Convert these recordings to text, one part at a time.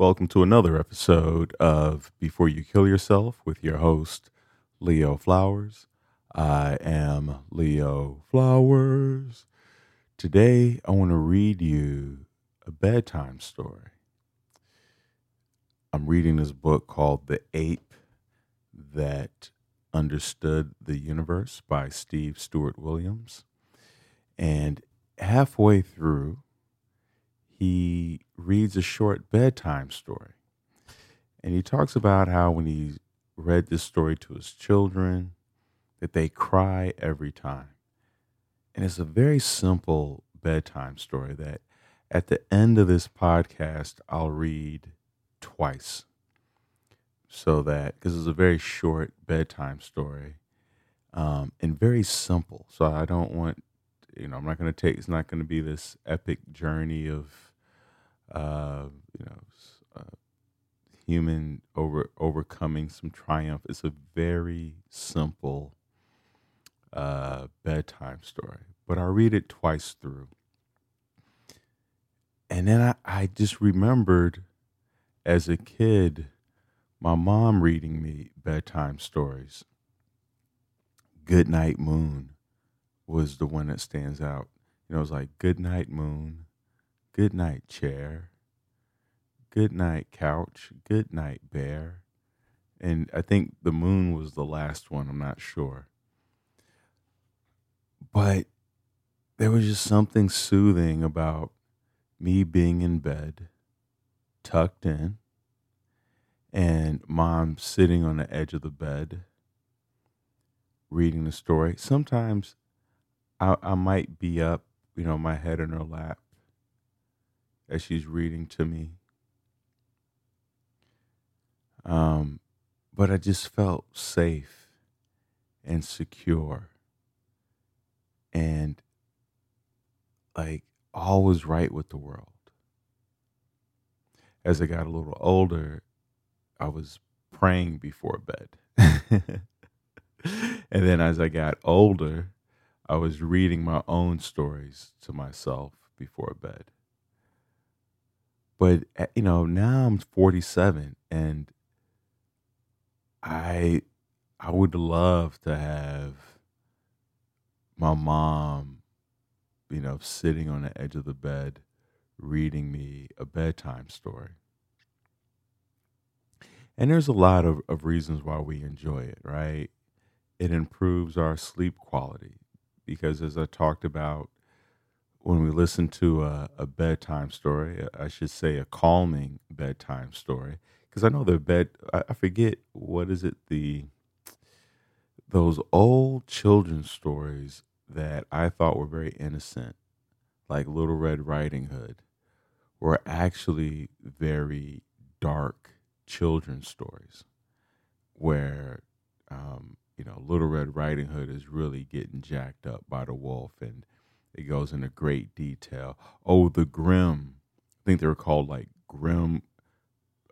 Welcome to another episode of Before You Kill Yourself with your host, Leo Flowers. I am Leo Flowers. Today, I want to read you a bedtime story. I'm reading this book called The Ape That Understood the Universe by Steve Stewart Williams. And halfway through, he reads a short bedtime story. And he talks about how when he read this story to his children, that they cry every time. And it's a very simple bedtime story that at the end of this podcast, I'll read twice. So that, because it's a very short bedtime story um, and very simple. So I don't want, you know, I'm not going to take, it's not going to be this epic journey of, uh, you know, uh, human over overcoming some triumph. It's a very simple uh, bedtime story, but I read it twice through, and then I, I just remembered as a kid my mom reading me bedtime stories. Good Night Moon was the one that stands out. You know, it was like Good Night Moon, Good night, chair. Good night, couch. Good night, bear. And I think the moon was the last one. I'm not sure. But there was just something soothing about me being in bed, tucked in, and mom sitting on the edge of the bed, reading the story. Sometimes I, I might be up, you know, my head in her lap, as she's reading to me. Um, but I just felt safe and secure and like all was right with the world. As I got a little older, I was praying before bed. and then as I got older, I was reading my own stories to myself before bed. But eh, you know, now I'm 47 and I I would love to have my mom, you know, sitting on the edge of the bed reading me a bedtime story. And there's a lot of, of reasons why we enjoy it, right? It improves our sleep quality because, as I talked about when we listen to a, a bedtime story, I should say a calming bedtime story, because I know the bed. I, I forget what is it the those old children's stories that I thought were very innocent, like Little Red Riding Hood, were actually very dark children's stories, where um, you know Little Red Riding Hood is really getting jacked up by the wolf and it goes into great detail. Oh, the Grimm. I think they were called like Grimm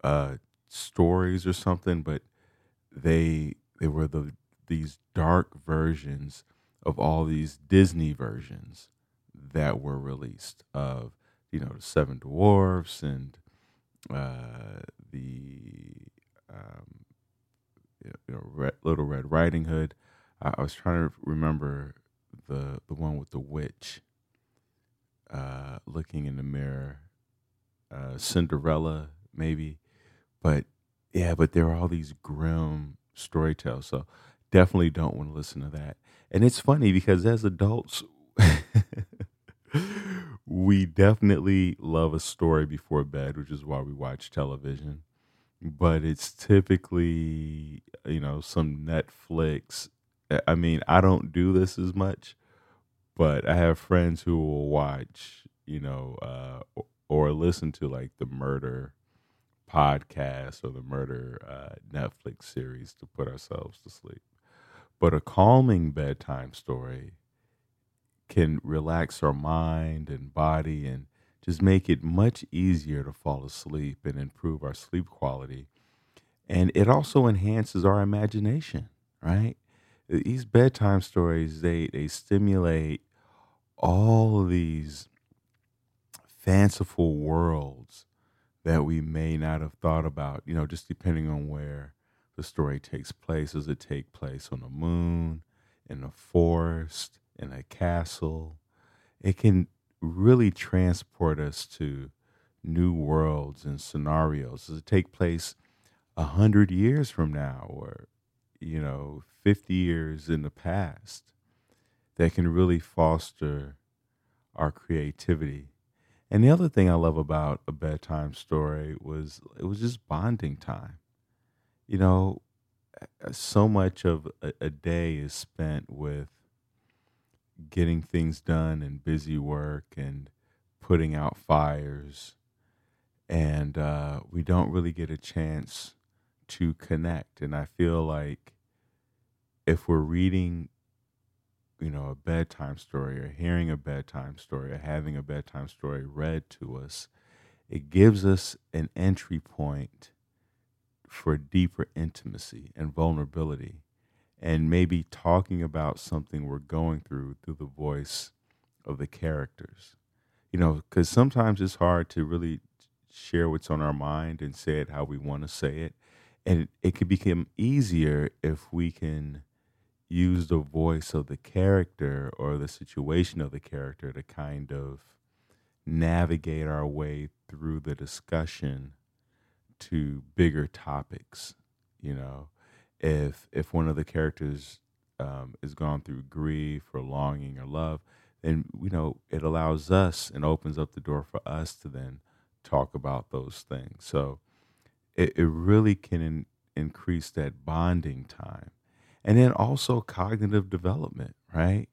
uh, stories or something, but they they were the these dark versions of all these Disney versions that were released of you know the Seven Dwarfs and uh, the um, you know Red, Little Red Riding Hood. I, I was trying to remember the the one with the witch uh, looking in the mirror, uh, Cinderella maybe, but yeah, but there are all these grim story tales. So definitely don't want to listen to that. And it's funny because as adults, we definitely love a story before bed, which is why we watch television. But it's typically, you know, some Netflix. I mean, I don't do this as much, but I have friends who will watch, you know, uh, or listen to like the murder podcast or the murder uh, Netflix series to put ourselves to sleep. But a calming bedtime story can relax our mind and body and just make it much easier to fall asleep and improve our sleep quality. And it also enhances our imagination, right? These bedtime stories, they, they stimulate all of these fanciful worlds that we may not have thought about, you know, just depending on where the story takes place. Does it take place on the moon, in a forest, in a castle? It can really transport us to new worlds and scenarios. Does it take place a hundred years from now or, you know, 50 years in the past? That can really foster our creativity and the other thing I love about a bedtime story was it was just bonding time. You know, so much of a, a day is spent with getting things done and busy work and putting out fires. And uh, we don't really get a chance to connect. And I feel like if we're reading you know, a bedtime story or hearing a bedtime story or having a bedtime story read to us, it gives us an entry point for deeper intimacy and vulnerability and maybe talking about something we're going through through the voice of the characters. You know, because sometimes it's hard to really share what's on our mind and say it how we want to say it. And it, can become easier if we can use the voice of the character or the situation of the character to kind of navigate our way through the discussion to bigger topics you know? If if one of the characters um, is gone through grief or longing or love then you know it allows us and opens up the door for us to then talk about those things. So it, it really can in, increase that bonding time and then also cognitive development, right?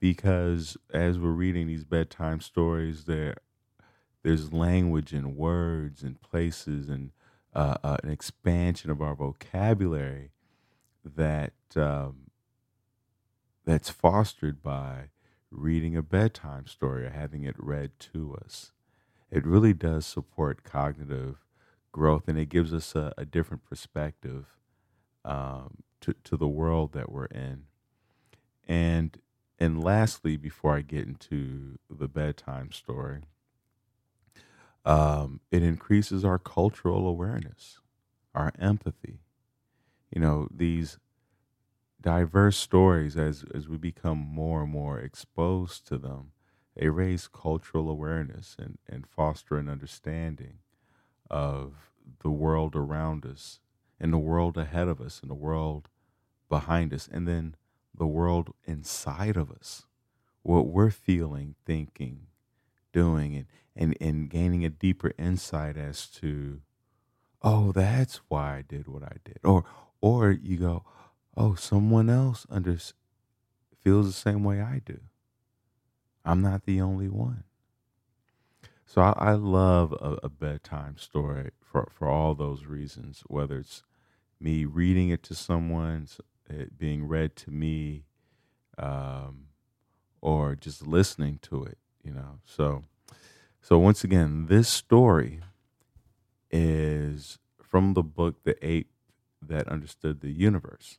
Because as we're reading these bedtime stories, there there's language and words and places and uh, uh, an expansion of our vocabulary that um, that's fostered by reading a bedtime story or having it read to us. It really does support cognitive growth, and it gives us a, a different perspective um, to, to the world that we're in. And and lastly, before I get into the bedtime story, um, it increases our cultural awareness, our empathy. You know, these diverse stories, as, as we become more and more exposed to them, they raise cultural awareness and, and foster an understanding of the world around us and the world ahead of us and the world behind us, and then the world inside of us, what we're feeling, thinking, doing, and, and, and gaining a deeper insight as to, oh, that's why I did what I did. Or, or you go, oh, someone else under, feels the same way I do. I'm not the only one. So I, I love a, a, bedtime story for, for all those reasons, whether it's me reading it to someone, it being read to me um, or just listening to it, you know. So, so once again, this story is from the book The Ape That Understood the Universe.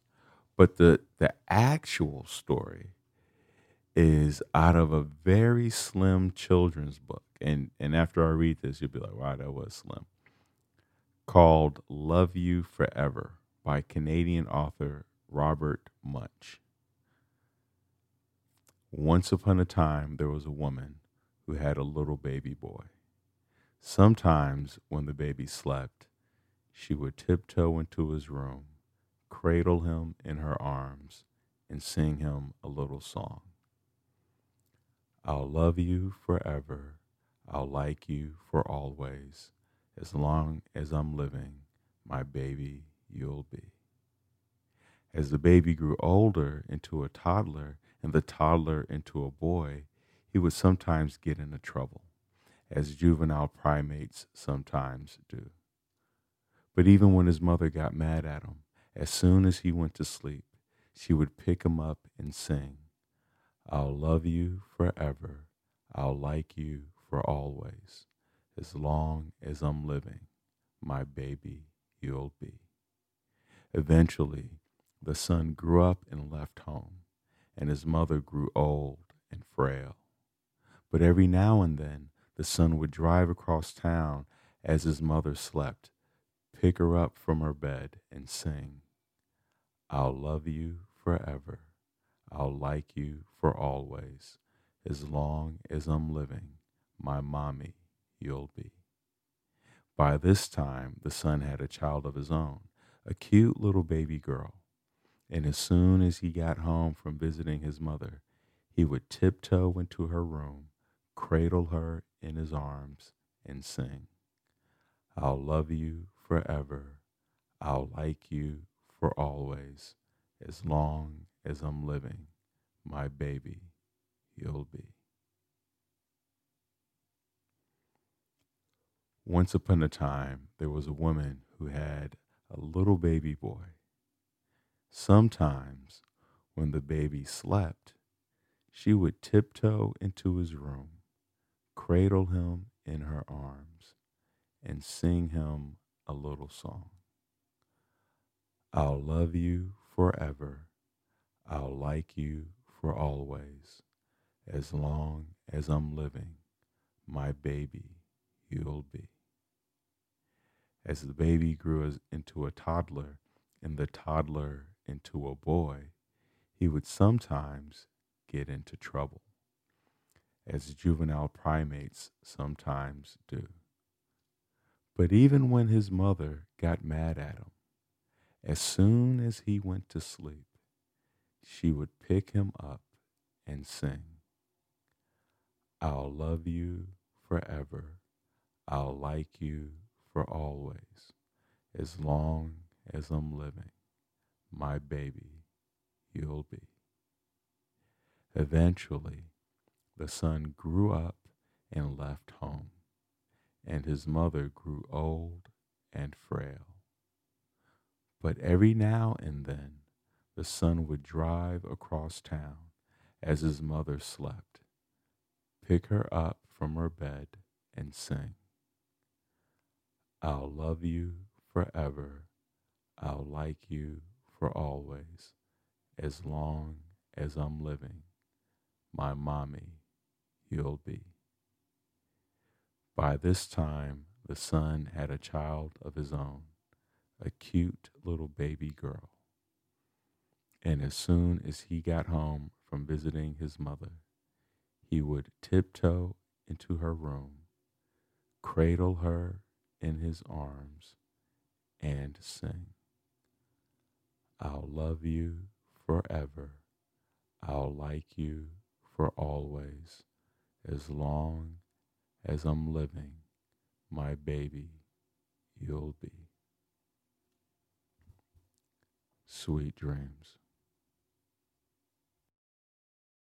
But the, the actual story is out of a very slim children's book. And, and after I read this, you'll be like, wow, that was slim. Called Love You Forever by Canadian author Robert Munsch. Once upon a time, there was a woman who had a little baby boy. Sometimes, when the baby slept, she would tiptoe into his room, cradle him in her arms, and sing him a little song. I'll love you forever. I'll like you for always. As long as I'm living, my baby, you'll be. As the baby grew older into a toddler and the toddler into a boy, he would sometimes get into trouble, as juvenile primates sometimes do. But even when his mother got mad at him, as soon as he went to sleep, she would pick him up and sing, I'll love you forever. I'll like you for always. As long as I'm living, my baby you'll be. Eventually, the son grew up and left home, and his mother grew old and frail. But every now and then, the son would drive across town as his mother slept, pick her up from her bed and sing, I'll love you forever. I'll like you for always. As long as I'm living, my mommy you'll be. By this time, the son had a child of his own, a cute little baby girl. And as soon as he got home from visiting his mother, he would tiptoe into her room, cradle her in his arms, and sing, I'll love you forever. I'll like you for always. As long as I'm living, my baby, you'll be. Once upon a time, there was a woman who had a little baby boy. Sometimes, when the baby slept, she would tiptoe into his room, cradle him in her arms, and sing him a little song. I'll love you forever. I'll like you for always. As long as I'm living, my baby, you'll be as the baby grew into a toddler and the toddler into a boy, he would sometimes get into trouble, as juvenile primates sometimes do. But even when his mother got mad at him, as soon as he went to sleep, she would pick him up and sing, I'll love you forever. I'll like you for always, as long as I'm living. My baby, you'll be. Eventually, the son grew up and left home, and his mother grew old and frail. But every now and then, the son would drive across town as his mother slept, pick her up from her bed, and sing. I'll love you forever. I'll like you for always, as long as I'm living. My mommy, you'll be. By this time, the son had a child of his own, a cute little baby girl. And as soon as he got home from visiting his mother, he would tiptoe into her room, cradle her in his arms and sing. I'll love you forever. I'll like you for always. As long as I'm living, my baby, you'll be. Sweet dreams.